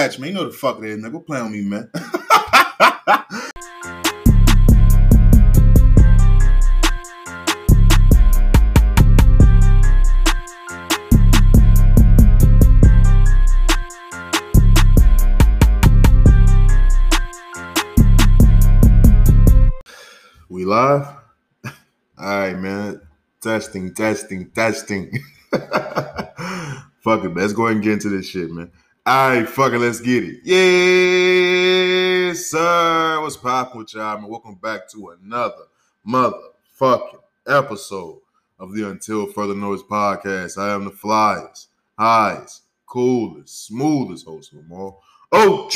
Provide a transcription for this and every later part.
Hatch, man. You know the fuck man. Go play on me, man. we live? All right, man. Testing, testing, testing. Fuck it, man. Let's go ahead and get into this shit, man. All right, fuck it, let's get it. Yes, sir. What's poppin' with y'all, man? Welcome back to another motherfucking episode of the Until Further Notice podcast. I am the flyest, highest, coolest, smoothest host of them all. OG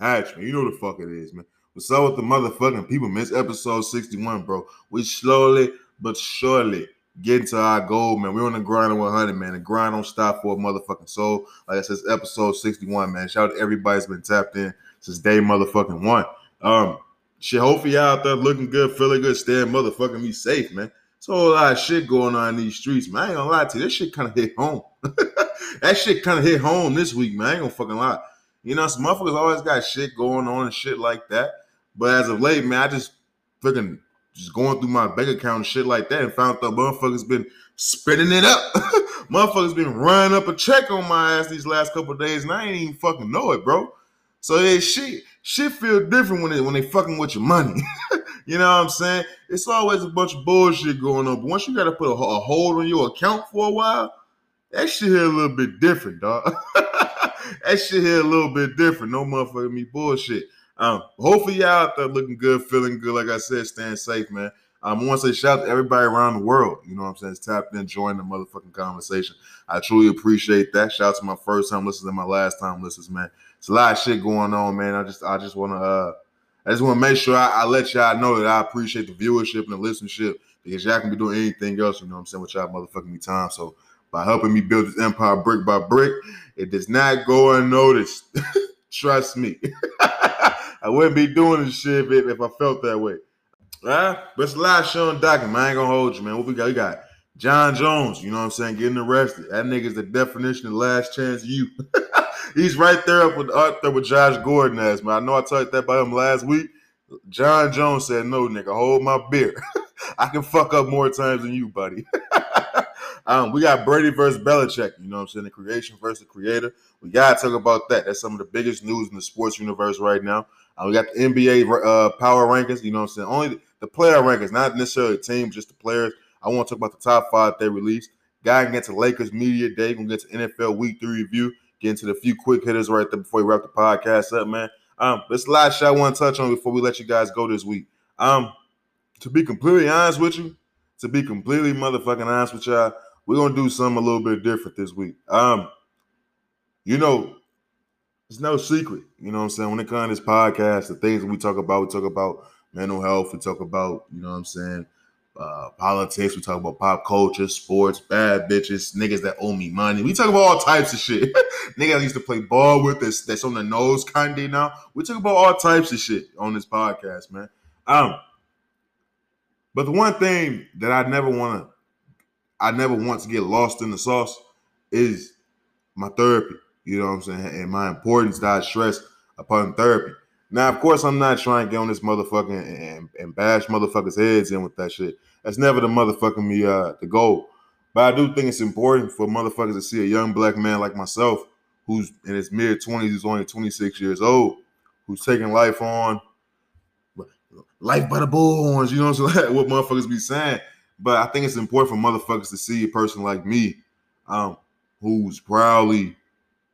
Hatch, man. You know the fuck it is, man. What's up with the motherfucking people, man? It's episode 61, bro. We slowly but surely getting to our goal, man. We're on the grind of 100, man. The grind don't stop for a motherfucking soul. Like I said, episode 61, man. Shout out to everybody that's been tapped in since day motherfucking one. Um, shit, hopefully y'all out there looking good, feeling good, staying motherfucking me safe, man. It's a whole lot of shit going on in these streets, man. I ain't gonna lie to you. This shit kind of hit home. that shit kind of hit home this week, man. I ain't gonna fucking lie. You know, some motherfuckers always got shit going on and shit like that. But as of late, man, I just freaking just going through my bank account and shit like that and found out motherfuckers been spinning it up. motherfuckers been running up a check on my ass these last couple days, and I ain't even fucking know it, bro. So yeah, shit, shit feel different when they when they fucking with your money. you know what I'm saying? It's always a bunch of bullshit going on, but once you gotta put a, a hold on your account for a while, that shit here a little bit different, dog. that shit here a little bit different. No motherfucking me bullshit. Um, hopefully y'all out there looking good, feeling good. Like I said, staying safe, man. Um, I want to say shout out to everybody around the world. You know what I'm saying? It's tapped in, joining the motherfucking conversation. I truly appreciate that. Shout out to my first time listeners and my last time listeners, man. It's a lot of shit going on, man. I just I just want to uh I just want to make sure I, I, let y'all know that I appreciate the viewership and the listenership because y'all can be doing anything else, you know what I'm saying, with y'all motherfucking me time. So by helping me build this empire brick by brick, it does not go unnoticed. Trust me. I wouldn't be doing this shit if, if I felt that way. All right, but it's a lot showing document. I ain't gonna hold you, man. What we got? We got Jon Jones, you know what I'm saying, getting arrested. That nigga's the definition of Last Chance U. He's right there up with up there with Josh Gordon as man. I know I talked that about him last week. Jon Jones said, "No, nigga, hold my beer. I can fuck up more times than you, buddy." um, we got Brady versus Belichick. You know what I'm saying? The creation versus the creator. We gotta talk about that. That's some of the biggest news in the sports universe right now. Uh, we got the NBA uh, power rankings. You know what I'm saying? Only the, player rankings, not necessarily the team, just the players. I want to talk about the top five they released. Guy can get to Lakers media day. Gonna get to NFL week three review. Get into the few quick hitters right there before we wrap the podcast up, man. Um, this last shot I want to touch on before we let you guys go this week. Um, to be completely honest with you, to be completely motherfucking honest with y'all, we're gonna do something a little bit different this week. Um, you know, it's no secret. You know what I'm saying? When it comes to this podcast, the things that we talk about, we talk about mental health, we talk about, you know what I'm saying, uh, politics, we talk about pop culture, sports, bad bitches, niggas that owe me money. We talk about all types of shit. niggas I used to play ball with that's, that's on the nose kind of now. We talk about all types of shit on this podcast, man. Um, but the one thing that I never want to, I never want to get lost in the sauce is my therapy. You know what I'm saying? And my importance that I stress upon therapy. Now, of course, I'm not trying to get on this motherfucking and, and bash motherfuckers' heads in with that shit. That's never the motherfucking me uh the goal. But I do think it's important for motherfuckers to see a young black man like myself, who's in his mid 20s, who's only 26 years old, who's taking life on life by the bullhorns, you know what I'm saying? what motherfuckers be saying. But I think it's important for motherfuckers to see a person like me, um, who's proudly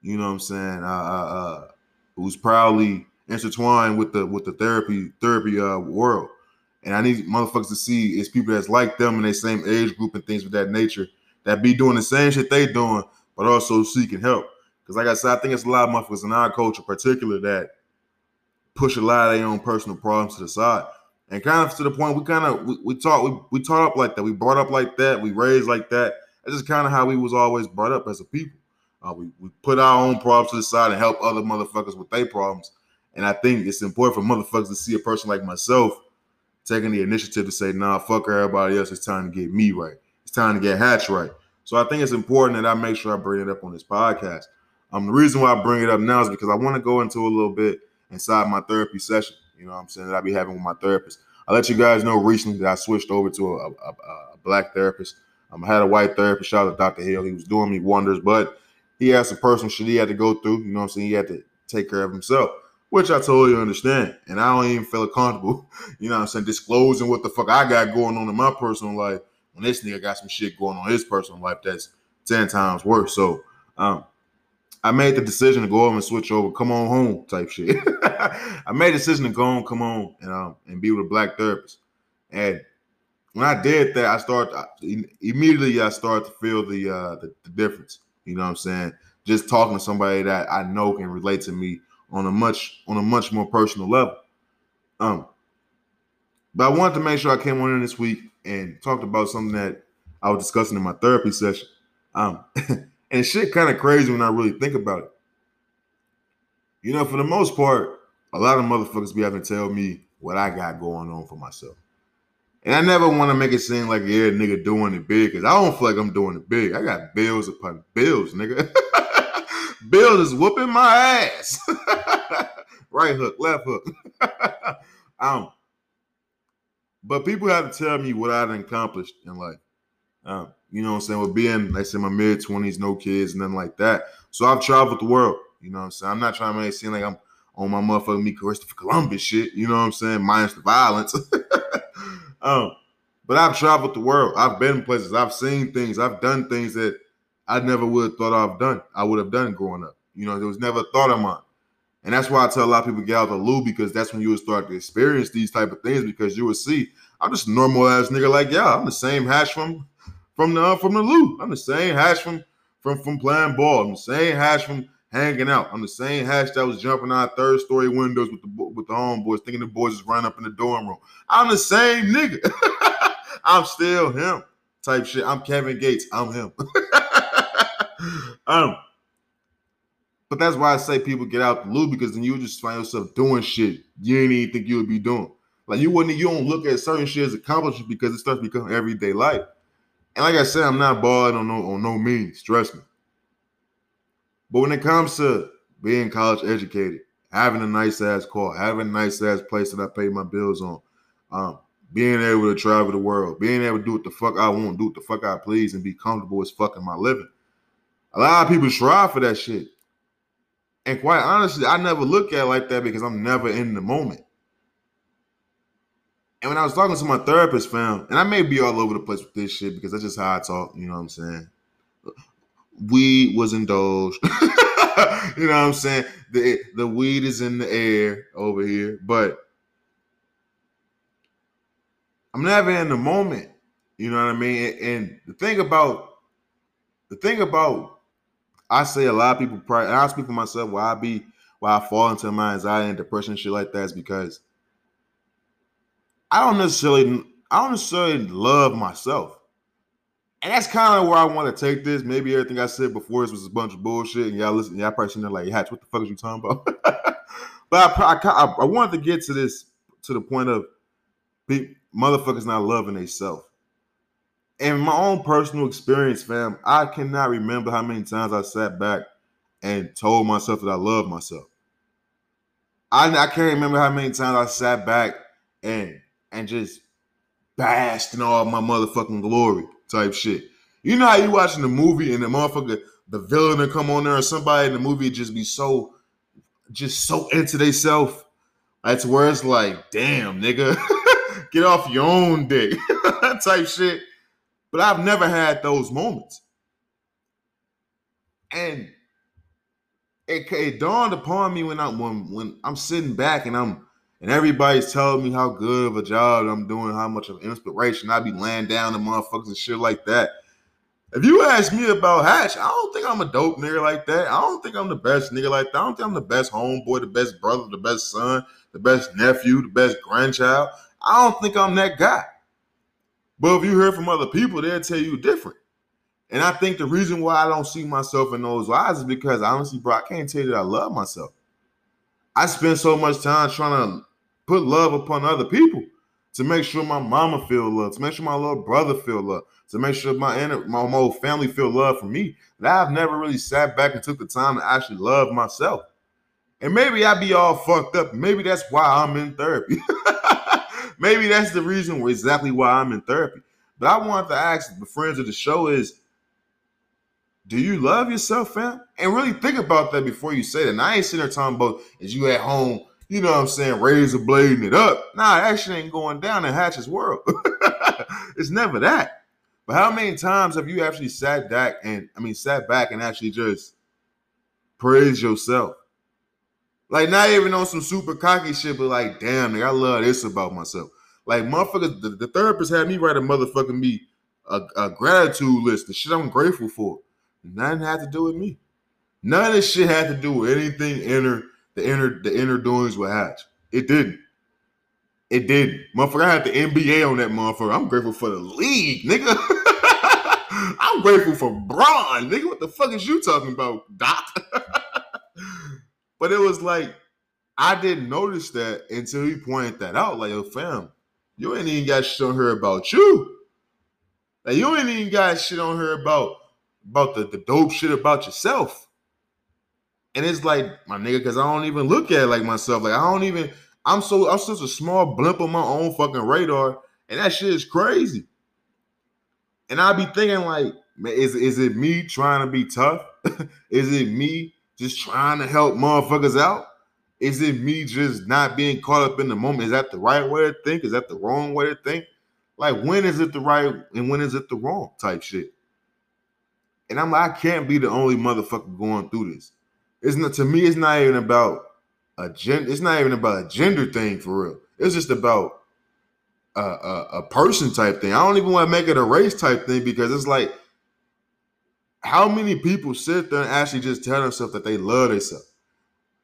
you know what I'm saying, uh, uh, uh, who's proudly intertwined with the with the therapy therapy uh, world. And I need motherfuckers to see is people that's like them in their same age group and things of that nature that be doing the same shit they doing, but also seeking help. Because like I said, I think it's a lot of motherfuckers in our culture, particular, that push a lot of their own personal problems to the side. And kind of to the point, we kind of we, we taught we, we taught up like that, we brought up like that, we raised like that. That's just kind of how we was always brought up as a people. Uh, we, we put our own problems to the side and help other motherfuckers with their problems. And I think it's important for motherfuckers to see a person like myself taking the initiative to say, nah, fuck everybody else. It's time to get me right. It's time to get Hatch right. So I think it's important that I make sure I bring it up on this podcast. Um, the reason why I bring it up now is because I want to go into a little bit inside my therapy session. You know what I'm saying that I be having with my therapist. I let you guys know recently that I switched over to a, a, a black therapist. Um, I had a white therapist. Shout out to Dr. Hill. He was doing me wonders, but he had some personal shit he had to go through. You know what I'm saying? He had to take care of himself, which I totally understand. And I don't even feel comfortable, you know what I'm saying, disclosing what the fuck I got going on in my personal life when this nigga got some shit going on his personal life that's 10 times worse. So um, I made the decision to go over and switch over, come on home type shit. I made the decision to go on, come on, and um, and be with a black therapist. And when I did that, I started I, immediately. I started to feel the, uh, the the difference. You know what I'm saying? Just talking to somebody that I know can relate to me on a much on a much more personal level. Um, but I wanted to make sure I came on in this week and talked about something that I was discussing in my therapy session. Um, and shit kind of crazy when I really think about it. You know, for the most part, a lot of motherfuckers be having to tell me what I got going on for myself. And I never want to make it seem like, yeah, nigga doing it big, because I don't feel like I'm doing it big. I got bills upon bills, nigga. bills is whooping my ass. right hook, left hook. um, but people have to tell me what I've accomplished in life. Um, you know what I'm saying? With being, like I said, my mid 20s, no kids, and nothing like that. So I've traveled the world. You know what I'm saying? I'm not trying to make it seem like I'm on my motherfucking me Christopher Columbus shit. You know what I'm saying? Minus the violence. um, but I've traveled the world. I've been places. I've seen things. I've done things that I never would have thought I've done. I would have done growing up. You know, there was never thought of mine. And that's why I tell a lot of people get out the loop because that's when you would start to experience these type of things because you would see I'm just normal ass nigga like yeah, I'm the same Hatch from from the from the loo. I'm the same Hatch from from from playing ball. I'm the same Hatch from hanging out. I'm the same Hatch that was jumping out third story windows with the with the homeboys, thinking the boys is running up in the dorm room. I'm the same nigga. I'm still him. Type shit. I'm Kevin Gates. I'm him. um, but that's why I say people get out the loo because then you just find yourself doing shit you didn't even think you would be doing. Like you wouldn't, you don't look at certain shit as accomplishments because it starts becoming everyday life. And like I said, I'm not balling on no on no means. Trust me. But when it comes to being college educated, having a nice ass car, having a nice ass place that I pay my bills on, um, being able to travel the world, being able to do what the fuck I want, do what the fuck I please, and be comfortable as fucking my living. A lot of people strive for that shit. And quite honestly, I never look at it like that because I'm never in the moment. And when I was talking to my therapist, fam, and I may be all over the place with this shit because that's just how I talk, you know what I'm saying? Weed was indulged. you know what I'm saying? The the weed is in the air over here, but I'm never in the moment. You know what I mean? And the thing about the thing about I say a lot of people probably, I speak for myself, why I be, why I fall into my anxiety and depression shit like that is because I don't necessarily, I don't necessarily love myself. And that's kind of where I want to take this. Maybe everything I said before this was a bunch of bullshit, and y'all listen, y'all probably sitting there like, Hatch, what the fuck is you talking about? but I, I, I, wanted to get to this to the point of motherfuckers not loving themselves in my own personal experience, fam, I cannot remember how many times I sat back and told myself that I love myself. I, I can't remember how many times I sat back and and just bashed in all my motherfucking glory type shit. You know how you watching the movie and the motherfucker, the villain to come on there or somebody in the movie just be so just so into they self. That's where it's like, damn, nigga, get off your own dick type shit. But I've never had those moments. And it, it dawned upon me when I when when I'm sitting back and I'm and everybody's telling me how good of a job I'm doing, how much of an inspiration I be laying down the motherfuckers and shit like that. If you ask me about Hatch, I don't think I'm a dope nigga like that. I don't think I'm the best nigga like that. I don't think I'm the best homeboy, the best brother, the best son, the best nephew, the best grandchild. I don't think I'm that guy. But if you hear from other people, they'll tell you different. And I think the reason why I don't see myself in those eyes is because honestly, bro, I can't tell you that I love myself. I spend so much time trying to put love upon other people to make sure my mama feel love, to make sure my little brother feel love, to make sure my inner, my whole family feel love for me. That I've never really sat back and took the time to actually love myself. And maybe I be all fucked up. Maybe that's why I'm in therapy. maybe that's the reason exactly why I'm in therapy. But I wanted to ask the friends of the show is, do you love yourself, fam? And really think about that before you say that. And I ain't sitting there talking about is you at home, you know what I'm saying, razor blading it up. Nah, that shit ain't going down in Hatch's world. it's never that. But how many times have you actually sat back and I mean sat back and actually just praise yourself? Like not even on some super cocky shit, but like, damn, nigga, I love this about myself. Like motherfuckers, the, the therapist had me write a motherfucking me a, a, gratitude list, the shit I'm grateful for. Nothing had to do with me. None of this shit had to do with anything inner the inner the inner doings with Hatch. It didn't. It didn't. Motherfucker, I had the NBA on that motherfucker. I'm grateful for the league, nigga. I'm grateful for Bron, nigga. What the fuck is you talking about, Doc? but it was like, I didn't notice that until he pointed that out. Like, yo, fam, you ain't even got shit on her about you. Like, you ain't even got shit on her about about the, the dope shit about yourself. And it's like, my nigga, because I don't even look at it like myself. Like, I don't even I'm so I'm such a small blimp on my own fucking radar, and that shit is crazy. And I be thinking like, man, is is it me trying to be tough? is it me just trying to help motherfuckers out? Is it me just not being caught up in the moment? Is that the right way to think? Is that the wrong way to think? Like, when is it the right and when is it the wrong type shit? And I'm like, I can't be the only motherfucker going through this. It's not to me, it's not even about a gen. It's not even about a gender thing for real. It's just about a, a, a person type thing. I don't even want to make it a race type thing because it's like, how many people sit there and actually just tell themselves that they love themselves?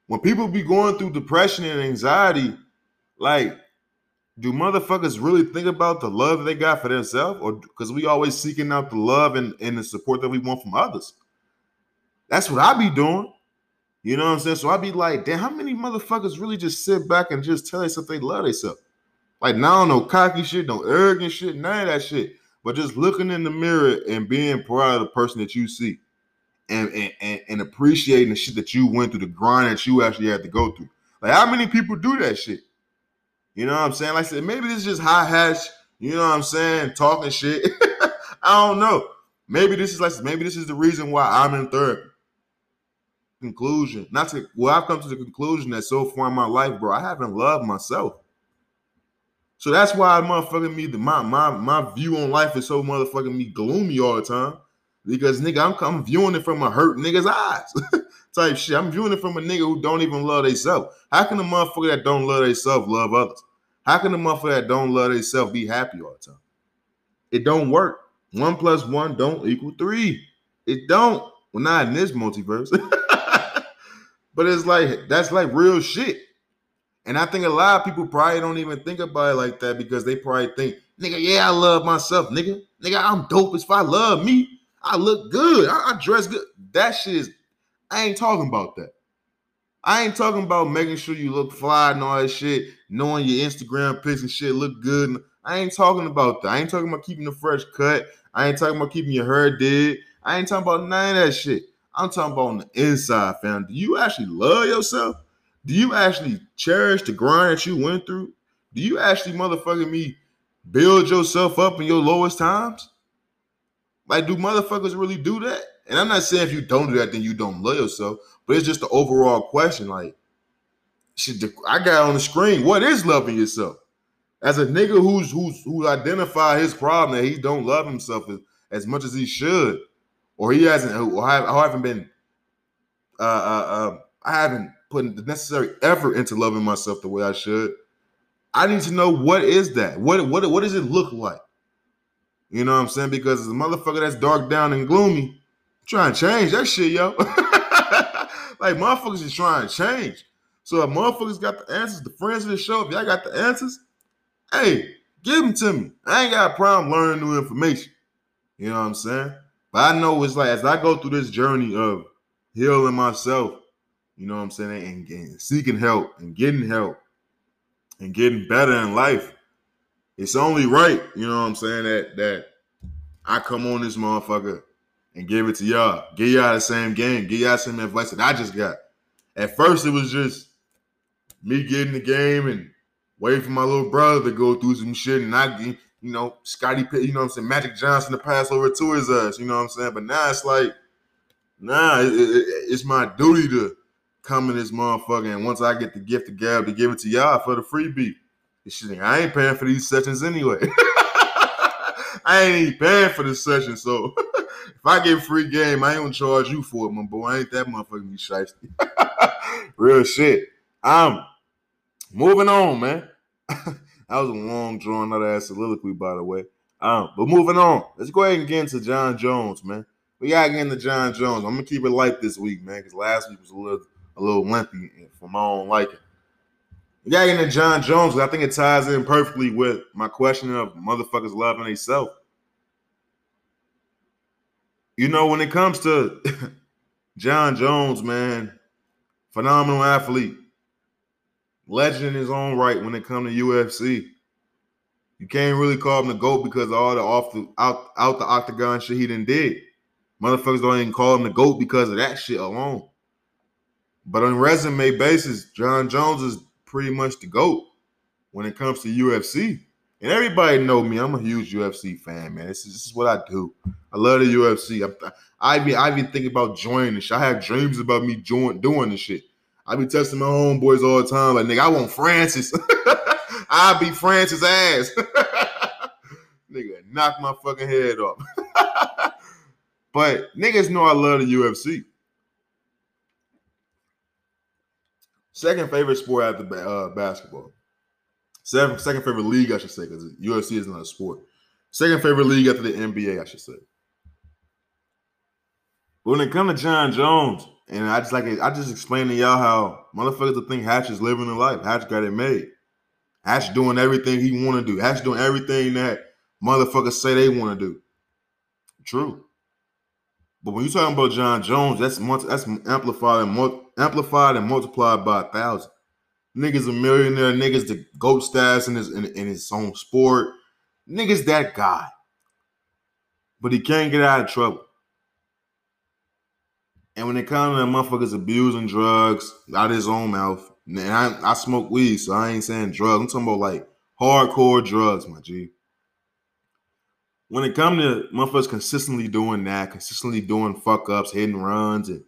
When people be going through depression and anxiety, like, do motherfuckers really think about the love they got for themselves, or because we always seeking out the love and, and the support that we want from others? That's what I be doing. You know what I'm saying? So I'd be like, damn, how many motherfuckers really just sit back and just tell us themselves they love themselves? Like now, no cocky shit, no arrogant shit, none of that shit. But just looking in the mirror and being proud of the person that you see and, and, and, and appreciating the shit that you went through, the grind that you actually had to go through. Like, how many people do that shit? You know what I'm saying? Like I said, maybe this is just high Hatch, you know what I'm saying, talking shit. I don't know. Maybe this is like maybe this is the reason why I'm in therapy conclusion, not to well, I've come to the conclusion that so far in my life, bro, I haven't loved myself. So that's why motherfucking me, the my my my view on life is so motherfucking me gloomy all the time. Because nigga, I'm, I'm viewing it from a hurt nigga's eyes. type shit. I'm viewing it from a nigga who don't even love themselves. How can a motherfucker that don't love themselves love others? How can a motherfucker that don't love themselves be happy all the time? It don't work. One plus one don't equal three. It don't. Well, not in this multiverse. But it's like that's like real shit. And I think a lot of people probably don't even think about it like that because they probably think, nigga, yeah, I love myself, nigga. Nigga, I'm dope as I love me. I look good. I, I dress good. That shit is, I ain't talking about that. I ain't talking about making sure you look fly and all that shit, knowing your Instagram pics and shit look good. I ain't talking about that. I ain't talking about keeping the fresh cut. I ain't talking about keeping your hair dead. I ain't talking about none of that shit. I'm talking about on the inside, fam. Do you actually love yourself? Do you actually cherish the grind that you went through? Do you actually motherfucking me build yourself up in your lowest times? Like, do motherfuckers really do that? And I'm not saying if you don't do that, then you don't love yourself, but it's just the overall question. Like, should I got on the screen, what is loving yourself? As a nigga who's who's who identify his problem that he don't love himself as, as much as he should, or he hasn't, or I, haven't been, uh, uh, uh, I haven't put the necessary effort into loving myself the way I should. I need to know what is that? What what what does it look like? You know what I'm saying? Because the motherfucker that's dark down and gloomy, trying to change that shit, yo. like motherfuckers is trying to change. So if motherfuckers got the answers, the friends of the show, if y'all got the answers, hey, give them to me. I ain't got a problem learning new information. You know what I'm saying? But I know it's like as I go through this journey of healing myself, you know what I'm saying, and, and seeking help and getting help and getting better in life, it's only right, you know what I'm saying, that that I come on this motherfucker and give it to y'all. Give y'all the same game. Give y'all some advice that I just got. At first, it was just me getting the game and waiting for my little brother to go through some shit, and I, you know, Scotty, you know, what I'm saying, Magic Johnson to pass over to his ass. You know what I'm saying? But now it's like, nah, it, it, it's my duty to come in this motherfucker, and once I get the gift of gab to give it to y'all for the freebie. This shit, I ain't paying for these sessions anyway. I ain't even paying for this session, so if I get free game, I ain't gonna charge you for it, my boy. I ain't that motherfucking be shiesty. Real shit. I'm moving on, man. That was a long, drawn out ass soliloquy, by the way. Um, but moving on, let's go ahead and get into Jon Jones, man. We gotta get into Jon Jones. I'm gonna keep it light this week, man, because last week was a little a little lengthy for my own liking. We gotta get into Jon Jones, I think it ties in perfectly with my question of motherfuckers loving themselves. You know, when it comes to Jon Jones, man, phenomenal athlete, legend in his own right when it comes to UFC. You can't really call him the GOAT because of all the off the out out the octagon shit he done did. Motherfuckers don't even call him the GOAT because of that shit alone. But on resume basis, Jon Jones is pretty much the GOAT when it comes to UFC. And everybody know me. I'm a huge UFC fan, man. This is, this is what I do. I love the UFC. I, I be I be thinking about joining this. I have dreams about me join, doing this shit. I be testing my homeboys all the time. Like, nigga, I want Francis. I be Francis ass. nigga, knock my fucking head off. but niggas know I love the UFC. Second favorite sport after uh, basketball. Seven, second favorite league, I should say, because UFC is not a sport. Second favorite league after the NBA, I should say. But when it comes to Jon Jones, and I just like I just explained to y'all how motherfuckers think Hatch is living a life. Hatch got it made. Hatch doing everything he want to do. Hatch doing everything that motherfuckers say they want to do. True. But when you talking about Jon Jones, that's that's amplified and amplified and multiplied by a thousand. Niggas a millionaire. Niggas the goat status in his in, in his own sport. Niggas that guy. But he can't get out of trouble. And when it comes to motherfuckers abusing drugs out of his own mouth, and I, I smoke weed, so I ain't saying drugs. I'm talking about like hardcore drugs, my G. When it comes to motherfuckers consistently doing that, consistently doing fuck ups, hitting runs, and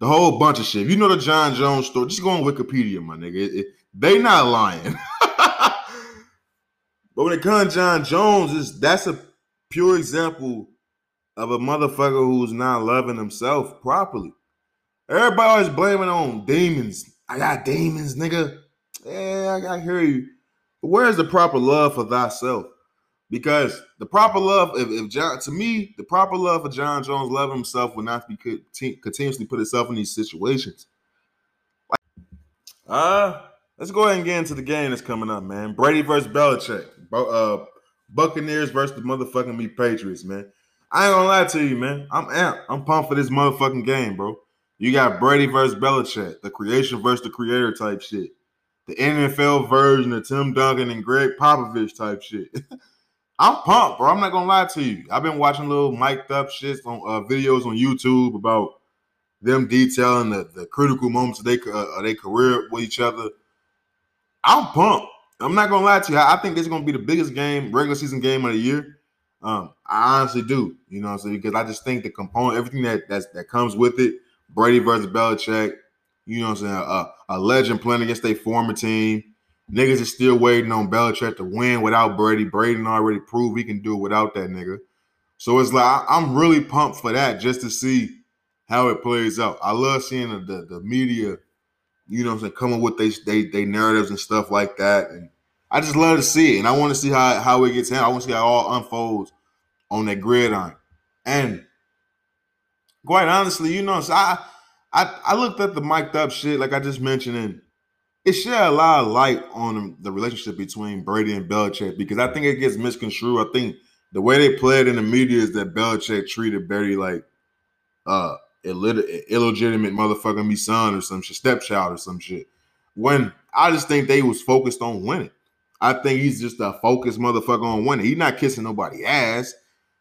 the whole bunch of shit. You know the Jon Jones story, just go on Wikipedia, my nigga. It, it, they not lying. but when it comes to Jon Jones, is that's a pure example of a motherfucker who's not loving himself properly. Everybody always blaming on demons. I got demons, nigga. Yeah, I, hear you. But where's the proper love for thyself? Because the proper love, if, if Jon, to me, the proper love for Jon Jones loving himself would not be continuously put himself in these situations. Uh, let's go ahead and get into the game that's coming up, man. Brady versus Belichick. Uh, Buccaneers versus the motherfucking me Patriots, man. I ain't gonna lie to you, man. I'm amped. I'm pumped for this motherfucking game, bro. You got Brady versus Belichick, the creation versus the creator type shit. The NFL version of Tim Duncan and Gregg Popovich type shit. I'm pumped, bro. I'm not gonna lie to you. I've been watching little mic'd up shits on uh, videos on YouTube about them detailing the, the critical moments of their uh, their career with each other. I'm pumped. I'm not gonna lie to you. I think this is gonna be the biggest game, regular season game of the year. Um, I honestly do. You know saying? Because I just think the component, everything that that's, that comes with it, Brady versus Belichick, you know what I'm saying? Uh, a legend playing against a former team. Niggas is still waiting on Belichick to win without Brady. Brady already proved he can do it without that nigga. So it's like I'm really pumped for that just to see how it plays out. I love seeing the, the, the media, you know what I'm saying, coming with they, they they narratives and stuff like that. And I just love to see it. And I want to see how, how it gets handled. I want to see how it all unfolds on that gridiron. And quite honestly, you know, so I I I looked at the mic'd up shit, like I just mentioned, and it shed a lot of light on the relationship between Brady and Belichick because I think it gets misconstrued. I think the way they played in the media is that Belichick treated Brady like uh illit- illegitimate motherfucking me son or some shit, stepchild or some shit. When I just think they was focused on winning. I think he's just a focused motherfucker on winning. He's not kissing nobody ass.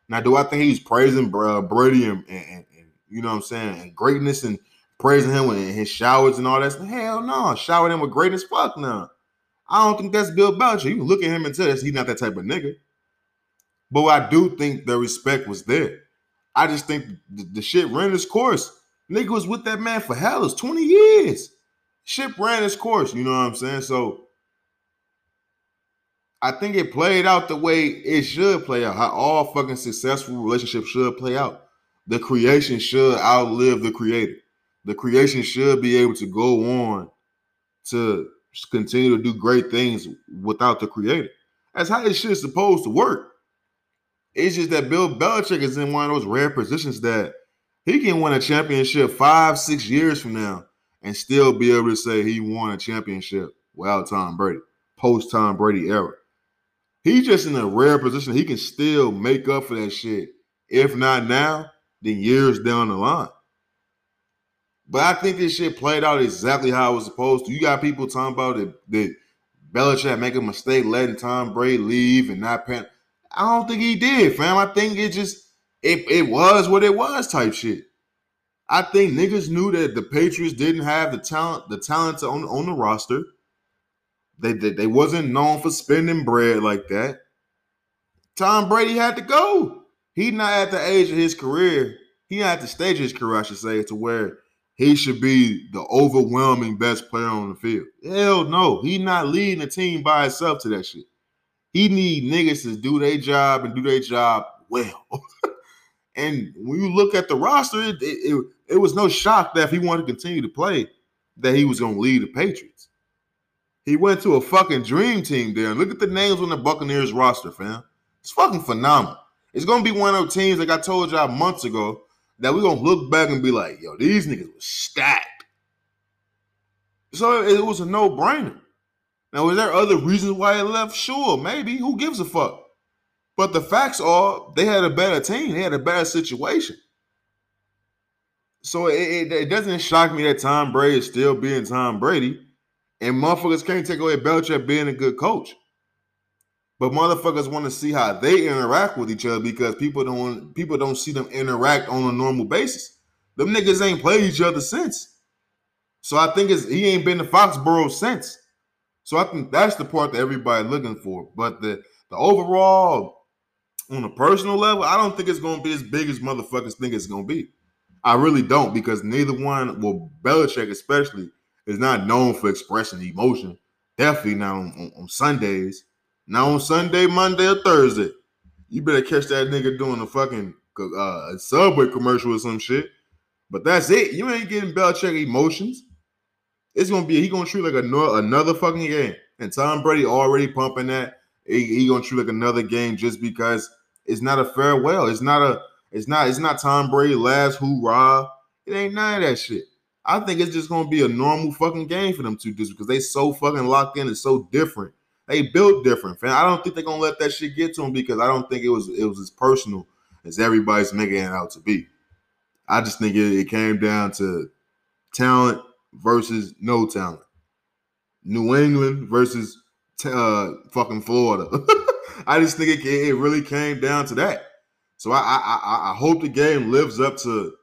Now, do I think he's praising uh, Brady and, and, and, you know what I'm saying, and greatness and praising him and his showers and all that? Hell no, shower him with greatness. Fuck no. I don't think that's Bill Belichick. You look at him and tell us he's not that type of nigga. But I do think the respect was there. I just think the, the shit ran its course. Nigga was with that man for hell, it's 20 years. Shit ran its course, you know what I'm saying? So I think it played out the way it should play out, how all fucking successful relationships should play out. The creation should outlive the creator. The creation should be able to go on to continue to do great things without the creator. That's how it shit supposed to work. It's just that Bill Belichick is in one of those rare positions that he can win a championship five, six years from now and still be able to say he won a championship without Tom Brady, post Tom Brady era. He's just in a rare position. He can still make up for that shit. If not now, then years down the line. But I think this shit played out exactly how it was supposed to. You got people talking about it that Belichick make a mistake letting Tom Brady leave and not paying. I don't think he did, fam. I think it just it, it was what it was type shit. I think niggas knew that the Patriots didn't have the talent, the talent on, on the roster. They, they they wasn't known for spending bread like that. Tom Brady had to go. He not at the age of his career. He at the stage of his career, I should say, to where he should be the overwhelming best player on the field. Hell no, he not leading the team by himself to that shit. He need niggas to do their job and do their job well. and when you look at the roster, it, it, it, was no shock that if he wanted to continue to play, that he was going to lead the Patriots. He went to a fucking dream team there. And look at the names on the Buccaneers roster, fam. It's fucking phenomenal. It's to be one of those teams, like I told y'all months ago, that we're to look back and be like, yo, these niggas were stacked. So it was a no brainer. Now, was there other reasons why it left? Sure, maybe. Who gives a fuck? But the facts are they had a better team. They had a better situation. So it, it, it, doesn't shock me that Tom Brady is still being Tom Brady. And motherfuckers can't take away Belichick being a good coach. But motherfuckers want to see how they interact with each other because people don't people don't see them interact on a normal basis. Them niggas ain't played each other since. So I think it's he ain't been to Foxborough since. So I think that's the part that everybody looking for. But the the overall, on a personal level, I don't think it's gonna be as big as motherfuckers think it's gonna be. I really don't because neither one, well, Belichick especially, is not known for expressing emotion. Definitely not on, on, on Sundays. Not on Sunday, Monday, or Thursday. You better catch that nigga doing a fucking uh, Subway commercial or some shit. But that's it. You ain't getting Belichick emotions. It's gonna be he gonna treat like a, another fucking game. And Tom Brady already pumping that. He, he gonna treat like another game just because it's not a farewell. It's not a. It's not. It's not Tom Brady last hoorah. It ain't none of that shit. I think it's just gonna be a normal fucking game for them two dudes because they so fucking locked in. and so different. They built different, fam. I don't think they're gonna let that shit get to them because I don't think it was it was as personal as everybody's making it out to be. I just think it, it came down to talent versus no talent. New England versus uh, fucking Florida. I just think it, it really came down to that. So I, I I hope the game lives up to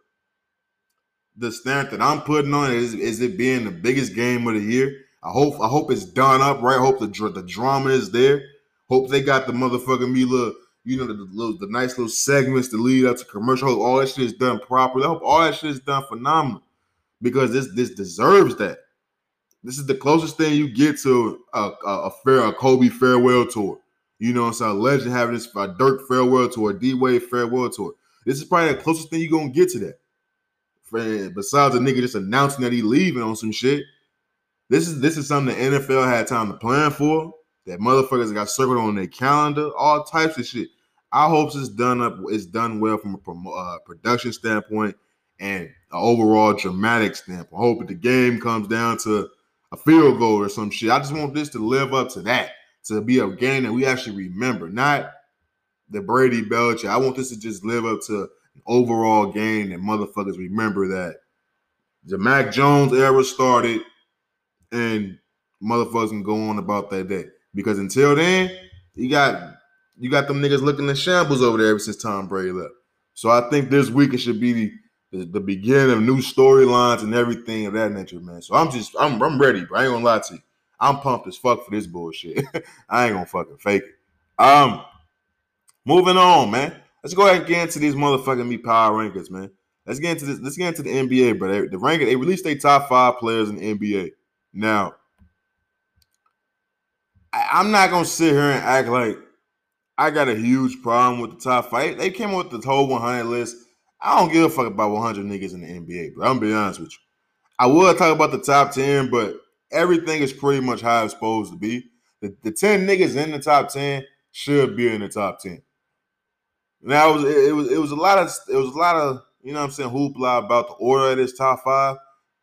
the standard that I'm putting on. Is, is it being the biggest game of the year? I hope I hope it's done up right. I hope the the drama is there. Hope they got the motherfucking me little you know the, the, little the nice little segments to lead up to commercial. All that shit is done properly. I hope all that shit is done phenomenal because this this deserves that. This is the closest thing you get to a, a, a fair a Kobe farewell tour. You know, it's a legend having this a Dirk farewell tour, D Wade farewell tour. This is probably the closest thing you're gonna get to that. Besides a nigga just announcing that he leaving on some shit. This is this is something the NFL had time to plan for. That motherfuckers got circled on their calendar, all types of shit. I hope it's done up, it's done well from a uh, production standpoint and an overall dramatic standpoint. I hope the game comes down to a field goal or some shit. I just want this to live up to that, to be a game that we actually remember, not the Brady Belichick. I want this to just live up to overall game that motherfuckers remember that the Mac Jones era started and motherfuckers can go on about that day. Because until then, you got you got them niggas looking in shambles over there ever since Tom Brady left. So I think this week it should be the the, the beginning of new storylines and everything of that nature, man. So I'm just I'm I'm ready, bro. I ain't gonna lie to you. I'm pumped as fuck for this bullshit. I ain't gonna fucking fake it. Um, moving on, man. Let's go ahead and get into these motherfucking me power rankings, man. Let's get into this. Let's get into the NBA, bro. The ranking they released their top five players in the NBA. Now, I, am not gonna sit here and act like I got a huge problem with the top five. They came up with the whole 100 list. I don't give a fuck about 100 niggas in the NBA, bro. I'm gonna be honest with you. I would talk about the top 10, but everything is pretty much how it's supposed to be. The, the 10 niggas in the top 10 should be in the top 10. Now it was it was it was a lot of it was a lot of you know what I'm saying hoopla about the order of this top five.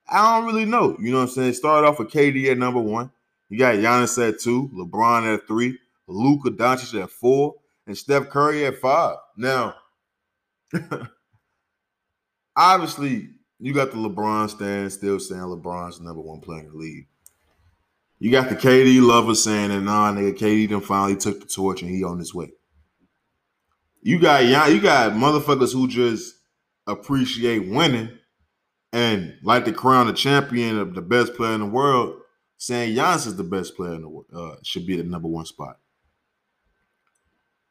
I don't really know. You know what I'm saying? It started off with KD at number one. You got Giannis at two, LeBron at three, Luka Doncic at four, and Steph Curry at five. Now, obviously, you got the LeBron stand still saying LeBron's number one player in the league. You got the KD lovers saying that nah, nigga, KD then finally took the torch and he on his way. You got you got motherfuckers who just appreciate winning and like to crown the champion of the best player in the world, saying Giannis is the best player in the world, uh, should be the number one spot.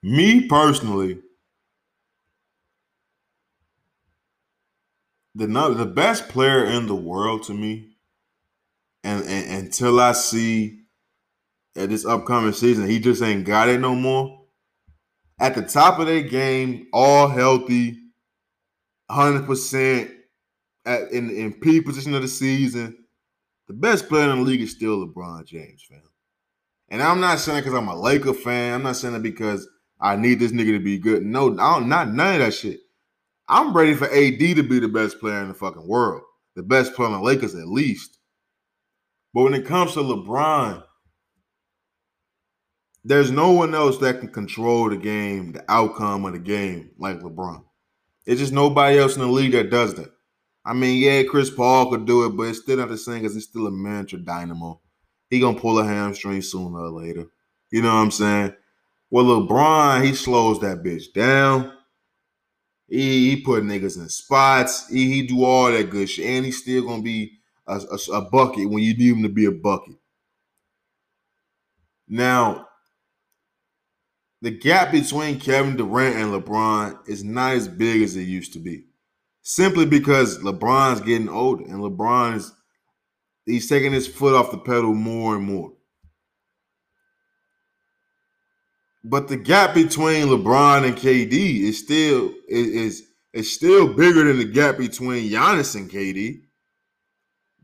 Me personally, the the best player in the world to me, and, and until I see at this upcoming season, he just ain't got it no more. At the top of their game, all healthy, hundred percent at in in P position of the season. The best player in the league is still LeBron James, fam. And I'm not saying because I'm a Laker fan. I'm not saying it because I need this nigga to be good. No, I don't, not none of that shit. I'm ready for AD to be the best player in the fucking world, the best player in the Lakers at least. But when it comes to LeBron, there's no one else that can control the game, the outcome of the game like LeBron. It's just nobody else in the league that does that. I mean, yeah, Chris Paul could do it, but it's still not the same because he's still a miniature dynamo. He gonna pull a hamstring sooner or later. You know what I'm saying? Well, LeBron, he slows that bitch down. He, he put niggas in spots. He, he do all that good shit, and he's still gonna be a, a, a bucket when you need him to be a bucket. Now, the gap between Kevin Durant and LeBron is not as big as it used to be. Simply because LeBron's getting older and LeBron is he's taking his foot off the pedal more and more. But the gap between LeBron and KD is still is, is is still bigger than the gap between Giannis and KD.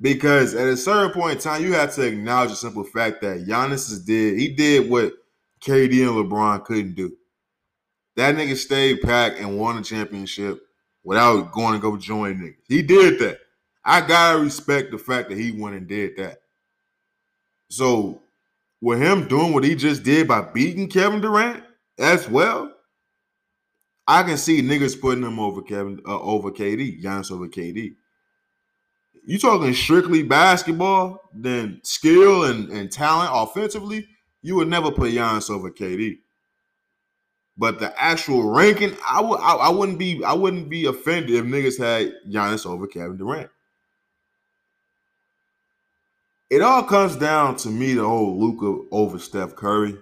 Because at a certain point in time, you have to acknowledge the simple fact that Giannis is did he did what KD and LeBron couldn't do. That nigga stayed packed and won a championship without going to go join niggas. He did that. I gotta respect the fact that he went and did that. So with him doing what he just did by beating Kevin Durant as well, I can see niggas putting him over Kevin uh, over KD, Giannis over KD. You talking strictly basketball, then skill and, and talent offensively, you would never put Giannis over KD. But the actual ranking, I would I, I, wouldn't be I wouldn't be offended if niggas had Giannis over Kevin Durant. It all comes down to me the whole Luka over Steph Curry.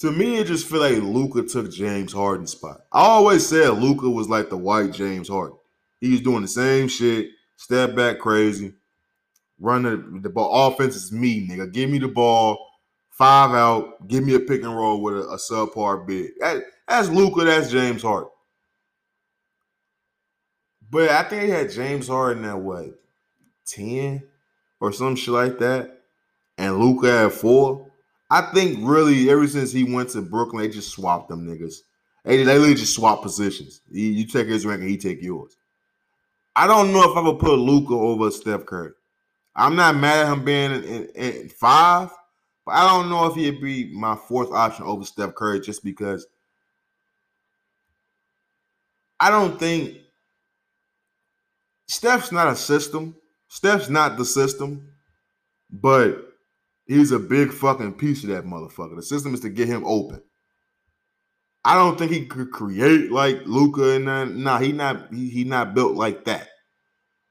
To me, it just feel like Luka took James Harden's spot. I always said Luka was like the white James Harden. He was doing the same shit, step back crazy, run the, the ball. Offense is me, nigga. Give me the ball five out, give me a pick and roll with a, a subpar bid. That, that's Luka, that's James Harden. But I think he had James Harden at what, 10 or some shit like that, and Luka at four. I think really ever since he went to Brooklyn, they just swapped them niggas. They, they literally just swap positions. He, you take his rank and he take yours. I don't know if I would put Luka over Steph Curry. I'm not mad at him being in, in, in five, but I don't know if he'd be my fourth option over Steph Curry just because I don't think Steph's not a system. Steph's not the system, but he's a big fucking piece of that motherfucker. The system is to get him open. I don't think he could create like Luka and then nah, he not he, he not built like that.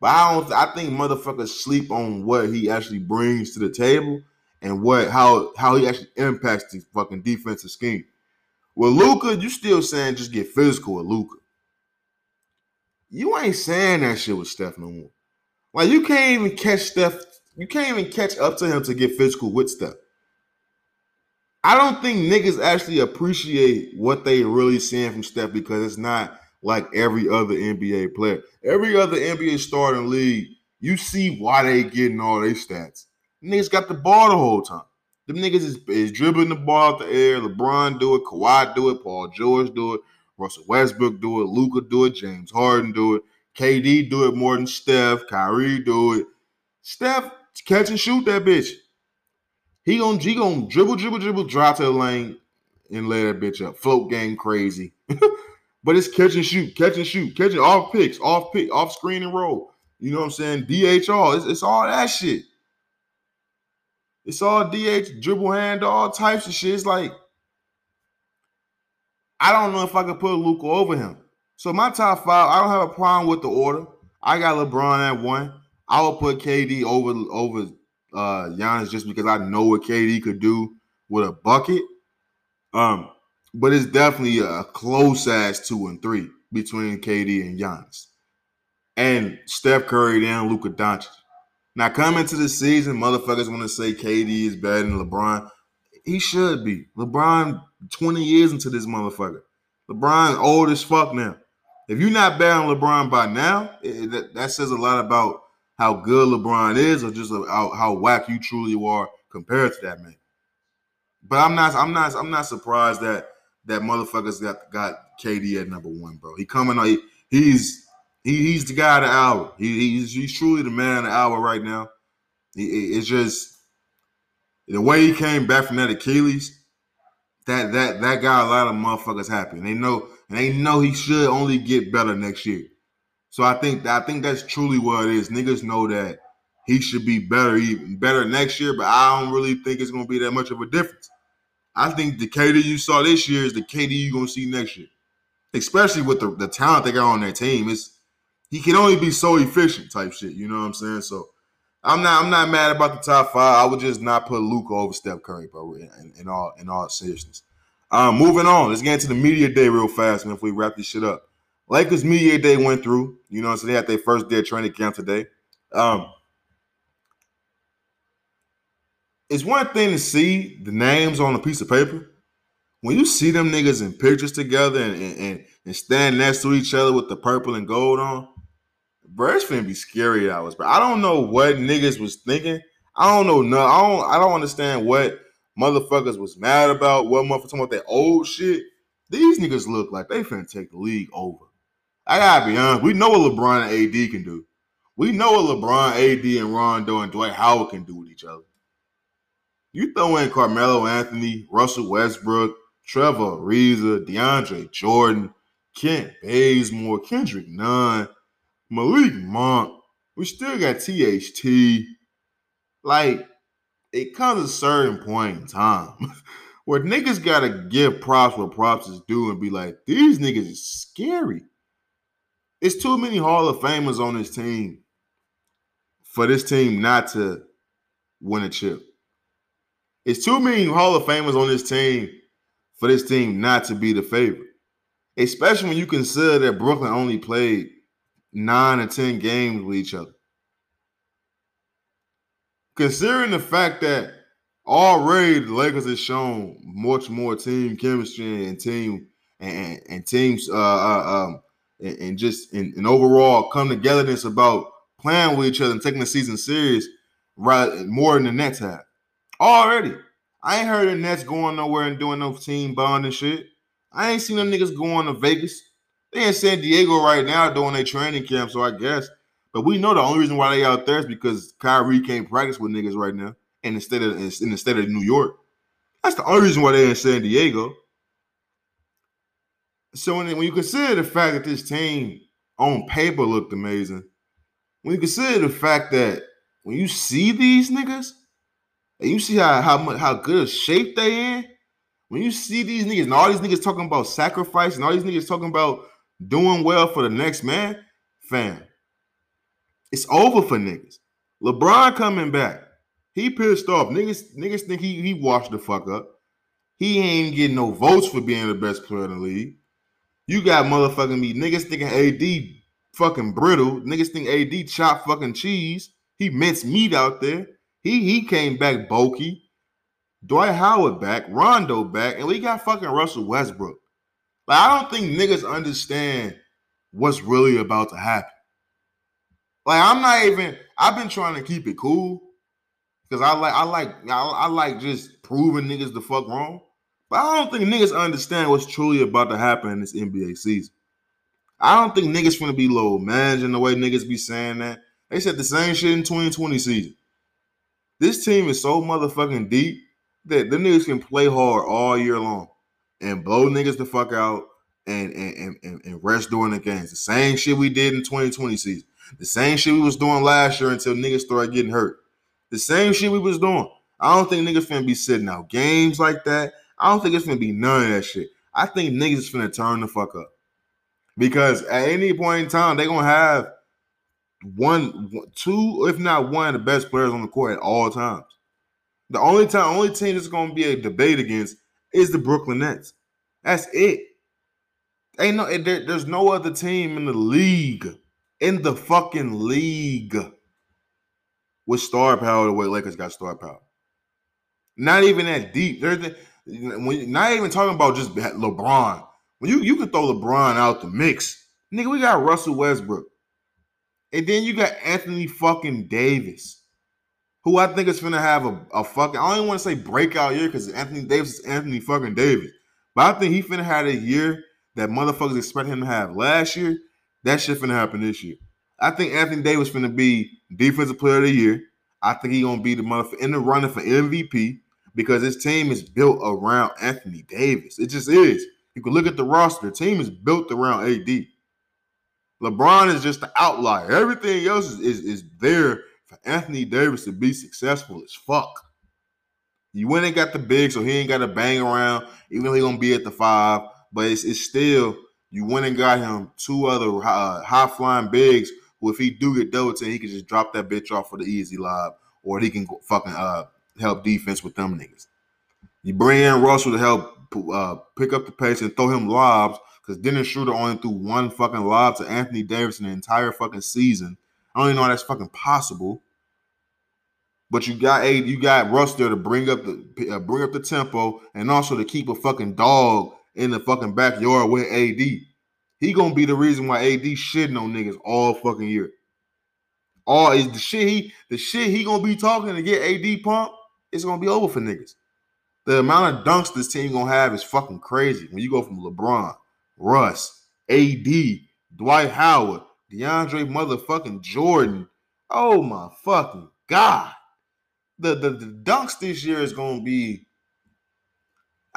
But I don't I think motherfuckers sleep on what he actually brings to the table and what how how he actually impacts the fucking defensive scheme. With Luka, you still saying just get physical with Luka. You ain't saying that shit with Steph no more. Like you can't even catch Steph. You can't even catch up to him to get physical with Steph. I don't think niggas actually appreciate what they really seeing from Steph because it's not like every other NBA player. Every other NBA starting league, you see why they getting all their stats. Niggas got the ball the whole time. The niggas is, is dribbling the ball out the air. LeBron do it, Kawhi do it, Paul George do it, Russell Westbrook do it, Luka do it, James Harden do it, KD do it more than Steph, Kyrie do it. Steph catch and shoot that bitch. He gonna he gonna dribble, dribble, dribble, drive to the lane and lay that bitch up. Float game crazy. but it's catch and shoot, catch and shoot, catching off picks, off pick, off screen and roll. You know what I'm saying? DHR. It's, it's all that shit. It's all DH, dribble hand, all types of shit. It's like, I don't know if I could put Luka over him. So my top five, I don't have a problem with the order. I got LeBron at one. I will put KD over over uh Giannis just because I know what KD could do with a bucket. Um, but it's definitely a close ass two and three between KD and Giannis. And Steph Curry and Luka Doncic. Now, coming to the season, motherfuckers want to say KD is better than LeBron. He should be. LeBron, 20 years into this motherfucker. LeBron old as fuck now. If you're not better than LeBron by now, it, that, that, says a lot about how good LeBron is, or just how, how whack you truly are compared to that man. But I'm not, I'm not, I'm not surprised that that motherfuckers got got KD at number one, bro. He coming on. He, he's he, he's the guy of the hour. He, he's he's truly the man of the hour right now. He, it's just the way he came back from that Achilles. That that that got a lot of motherfuckers happy. And they know and they know he should only get better next year. So I think I think that's truly what it is. Niggas know that he should be better, even better next year, but I don't really think it's gonna be that much of a difference. I think the KD you saw this year is the KD you're gonna see next year. Especially with the, the talent they got on their team. It's he can only be so efficient type shit. You know what I'm saying? So I'm not I'm not mad about the top five. I would just not put Luka over Steph Curry, bro. In, in all in all seriousness. Um, moving on. Let's get into the media day real fast, man. If we wrap this shit up, Lakers media day went through. You know, so they had their first day of training camp today. Um, it's one thing to see the names on a piece of paper. When you see them niggas in pictures together and, and, and stand next to each other with the purple and gold on, bro, it's finna be scary hours. But I don't know what niggas was thinking. I don't know. No, I don't. I don't understand what motherfuckers was mad about. What motherfuckers talking about that old shit. These niggas look like they finna take the league over. I gotta be honest. We know what LeBron and AD can do. We know what LeBron, AD, and Rondo and Dwight Howard can do with each other. You throw in Carmelo Anthony, Russell Westbrook, Trevor Ariza, DeAndre Jordan, Kent Bazemore, Kendrick Nunn, Malik Monk. We still got THT. Like, it comes a certain point in time where niggas gotta give props where props is due and be like, these niggas is scary. It's too many Hall of Famers on this team for this team not to win a chip. It's too many Hall of Famers on this team for this team not to be the favorite. Especially when you consider that Brooklyn only played nine or 10 games with each other. Considering the fact that already the Lakers has shown much more team chemistry and team and, and teams uh, uh, um, and, and, just in, in overall come togetherness about playing with each other and taking the season serious right more than the Nets have. Already. I ain't heard the Nets going nowhere and doing no team bonding shit. I ain't seen no niggas going to Vegas. They in San Diego right now doing their training camp, so I guess. But we know the only reason why they out there is because Kyrie can't practice with niggas right now, and instead of in the state of New York, that's the only reason why they're in San Diego. So when, when you consider the fact that this team on paper looked amazing, when you consider the fact that when you see these niggas and you see how how much how good a shape they in, When you see these niggas and all these niggas talking about sacrifice and all these niggas talking about doing well for the next man, fam, it's over for niggas. LeBron coming back. He pissed off. Niggas, niggas think he he washed the fuck up. He ain't getting no votes for being the best player in the league. You got motherfucking me. Niggas thinking AD fucking brittle. Niggas think AD chop fucking cheese. He minced meat out there. He he came back bulky. Dwight Howard back, Rondo back, and we got fucking Russell Westbrook. Like I don't think niggas understand what's really about to happen. Like I'm not even. I've been trying to keep it cool because I like I like I, I like just proving niggas the fuck wrong. But I don't think niggas understand what's truly about to happen in this NBA season. I don't think niggas finna be low managing the way niggas be saying that. They said the same shit in 2020 season. This team is so motherfucking deep that the niggas can play hard all year long and blow niggas the fuck out and and, and, and rest during the games. The same shit we did in 2020 season. The same shit we was doing last year until niggas started getting hurt. The same shit we was doing. I don't think niggas finna be sitting out games like that. I don't think it's gonna be none of that shit. I think niggas is finna turn the fuck up. Because at any point in time, they're gonna have one, two, if not one of the best players on the court at all times. The only time, only team that's gonna be a debate against is the Brooklyn Nets. That's it. Ain't no there, there's no other team in the league, in the fucking league, with star power the way Lakers got star power. Not even that deep. There's the, when not even talking about just LeBron. When you you can throw LeBron out the mix, nigga, we got Russell Westbrook, and then you got Anthony fucking Davis, who I think is gonna have a, a fucking. I don't even want to say breakout year because Anthony Davis is Anthony fucking Davis, but I think he finna have a year that motherfuckers expect him to have last year. That shit finna happen this year. I think Anthony Davis finna be defensive player of the year. I think he gonna be the motherfucker in the running for MVP because his team is built around Anthony Davis. It just is. You can look at the roster. The team is built around AD. LeBron is just the outlier. Everything else is, is, is there Anthony Davis to be successful as fuck. You went and got the big, so he ain't got to bang around, even though he gonna be at the five. But it's, it's still you went and got him two other uh, high flying bigs who, if he do get double team, he can just drop that bitch off for the easy lob, or he can go fucking uh help defense with them niggas. You bring in Russell to help uh, pick up the pace and throw him lobs because Dennis Schroeder only threw one fucking lob to Anthony Davis in the entire fucking season. I don't even know how that's fucking possible. But you got a you got Russ there to bring up the uh, bring up the tempo and also to keep a fucking dog in the fucking backyard with AD. He gonna be the reason why AD shitting on niggas all fucking year. All is the shit he the shit he gonna be talking to get AD pumped it's gonna be over for niggas. The amount of dunks this team gonna have is fucking crazy. When you go from LeBron, Russ, AD, Dwight Howard, DeAndre motherfucking Jordan. Oh my fucking god. The, the, the dunks this year is gonna be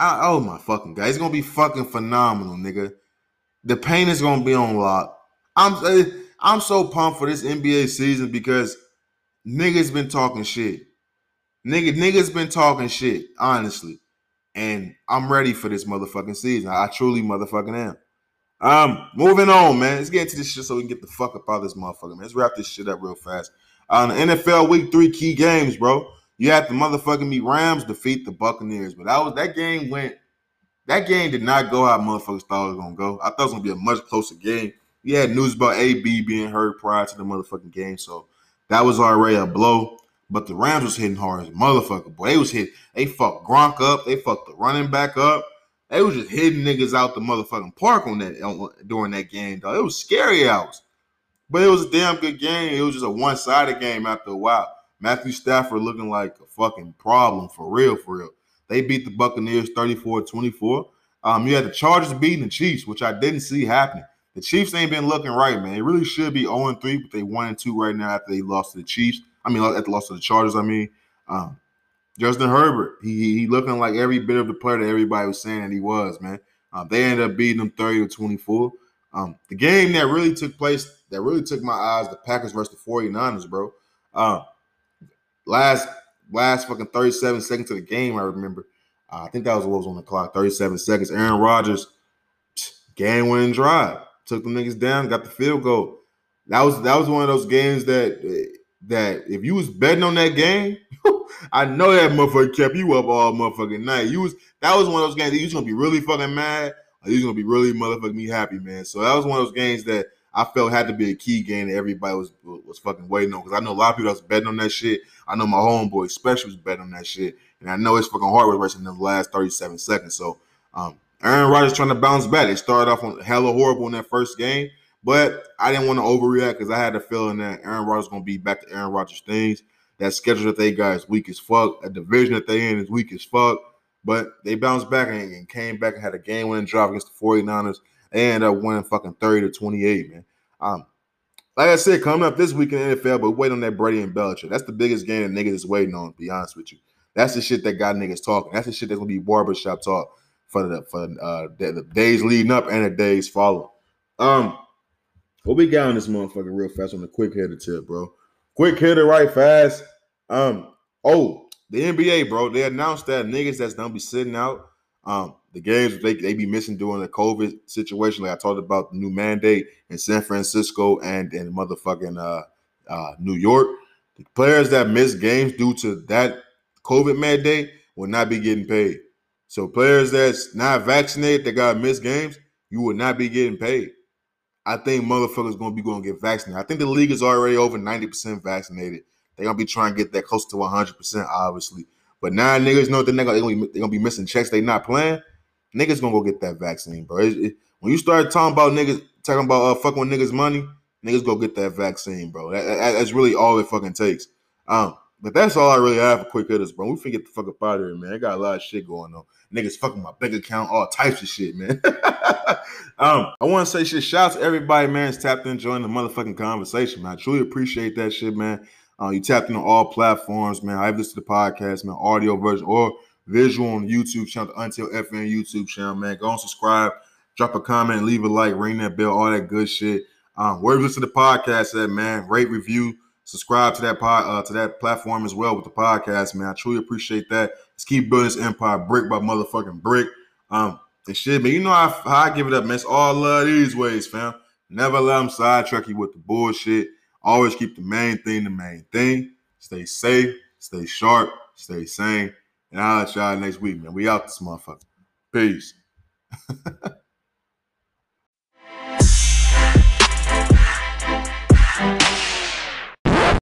I, oh my fucking god. It's gonna be fucking phenomenal, nigga. The paint is gonna be on lock. I'm eh, I'm so pumped for this NBA season because niggas been talking shit. Nigga, niggas been talking shit, honestly. And I'm ready for this motherfucking season. I truly motherfucking am. Um, moving on, man. Let's get into this shit so we can get the fuck up out of this motherfucker, man. Let's wrap this shit up real fast. Uh, on the NFL week three key games, bro. You had the motherfucking me Rams defeat the Buccaneers, but that was that game went. That game did not go how motherfuckers thought it was gonna go. I thought it was gonna be a much closer game. We had news about AB being hurt prior to the motherfucking game, so that was already a blow. But the Rams was hitting hard as motherfucker. Boy, they was hit. They fucked Gronk up. They fucked the running back up. They was just hitting niggas out the motherfucking park on that on, during that game, though. It was scary hours. But it was a damn good game. It was just a one-sided game after a while. Matthew Stafford looking like a fucking problem for real, for real. They beat the Buccaneers 34-24. Um, you had the Chargers beating the Chiefs, which I didn't see happening. The Chiefs ain't been looking right, man. It really should be 0-3, but they 1-2 right now after they lost to the Chiefs. I mean, at the loss of the Chargers. I mean, um, Justin Herbert. He he looking like every bit of the player that everybody was saying that he was. Man, um, they ended up beating them thirty to twenty four. Um, the game that really took place, that really took my eyes, the Packers versus the 49ers, bro. Uh, last last fucking 37 seconds of the game, I remember. Uh, I think that was what was on the clock, 37 seconds. Aaron Rodgers, game winning drive, took the niggas down, got the field goal. That was that was one of those games that that if you was betting on that game, I know that motherfucker kept you up all motherfucking night. You was that was one of those games that you was gonna be really fucking mad, or you was gonna be really motherfucking me happy, man. So that was one of those games that I felt had to be a key game that everybody was was fucking waiting on. Because I know a lot of people that's betting on that shit. I know my homeboy especially was betting on that shit. And I know his fucking heart was racing in the last 37 seconds. So um, Aaron Rodgers trying to bounce back. They started off on hella horrible in that first game. But I didn't want to overreact because I had the feeling that Aaron Rodgers gonna be back to Aaron Rodgers things. That schedule that they got is weak as fuck. A division that they in is weak as fuck. But they bounced back and, and came back and had a game winning drive against the 49ers. They ended up winning fucking 30 to 28, man. Um, like I said, coming up this week in the NFL, but wait on that Brady and Belichick. That's the biggest game that niggas is waiting on, to be honest with you. That's the shit that got niggas talking. That's the shit that's gonna be barbershop talk for the for uh, the, the days leading up and the days following. Um, what we got on this motherfucker real fast on the quick hitter tip, bro. Quick hitter, right fast. Um, oh, the NBA, bro. They announced that niggas that's gonna be sitting out. Um, the games they, they be missing during the COVID situation. Like I talked about the new mandate in San Francisco and in motherfucking uh, uh, New York. The players that miss games due to that COVID mandate will not be getting paid. So players that's not vaccinated that got missed games, you will not be getting paid. I think motherfuckers gonna be to get vaccinated. I think the league is already over 90% vaccinated. They're gonna be trying to get that close to 100%, obviously. But now niggas know that they're gonna, they're gonna be missing checks they not playing. Niggas gonna go get that vaccine, bro. It, it, when you start talking about niggas, talking about uh, fucking with niggas' money, niggas go get that vaccine, bro. That, that, that's really all it fucking takes. Um, but that's all I really have for quick hitters, bro. We finna get the fuck up out of here, man. I got a lot of shit going on. Niggas fucking my bank account, all types of shit, man. um, I want to say shit. Shout out to everybody, man. That's tapped in, joining the motherfucking conversation, man. I truly appreciate that shit, man. Uh, you tapped into all platforms, man. I've listened to the podcast, man, audio version or visual on YouTube channel, Until FN YouTube channel, man. Go and subscribe, drop a comment, leave a like, ring that bell, all that good shit. Um, where you listen to the podcast at, man. Rate, review, subscribe to that pod, uh, to that platform as well with the podcast, man. I truly appreciate that. Let's keep building this empire brick by motherfucking brick. Um, and shit, man. You know how, how I give it up, man. It's all love these ways, fam. Never let them sidetrack you with the bullshit. Always keep the main thing the main thing. Stay safe, stay sharp, stay sane. And I'll y'all next week, man. We out this motherfucker. Peace.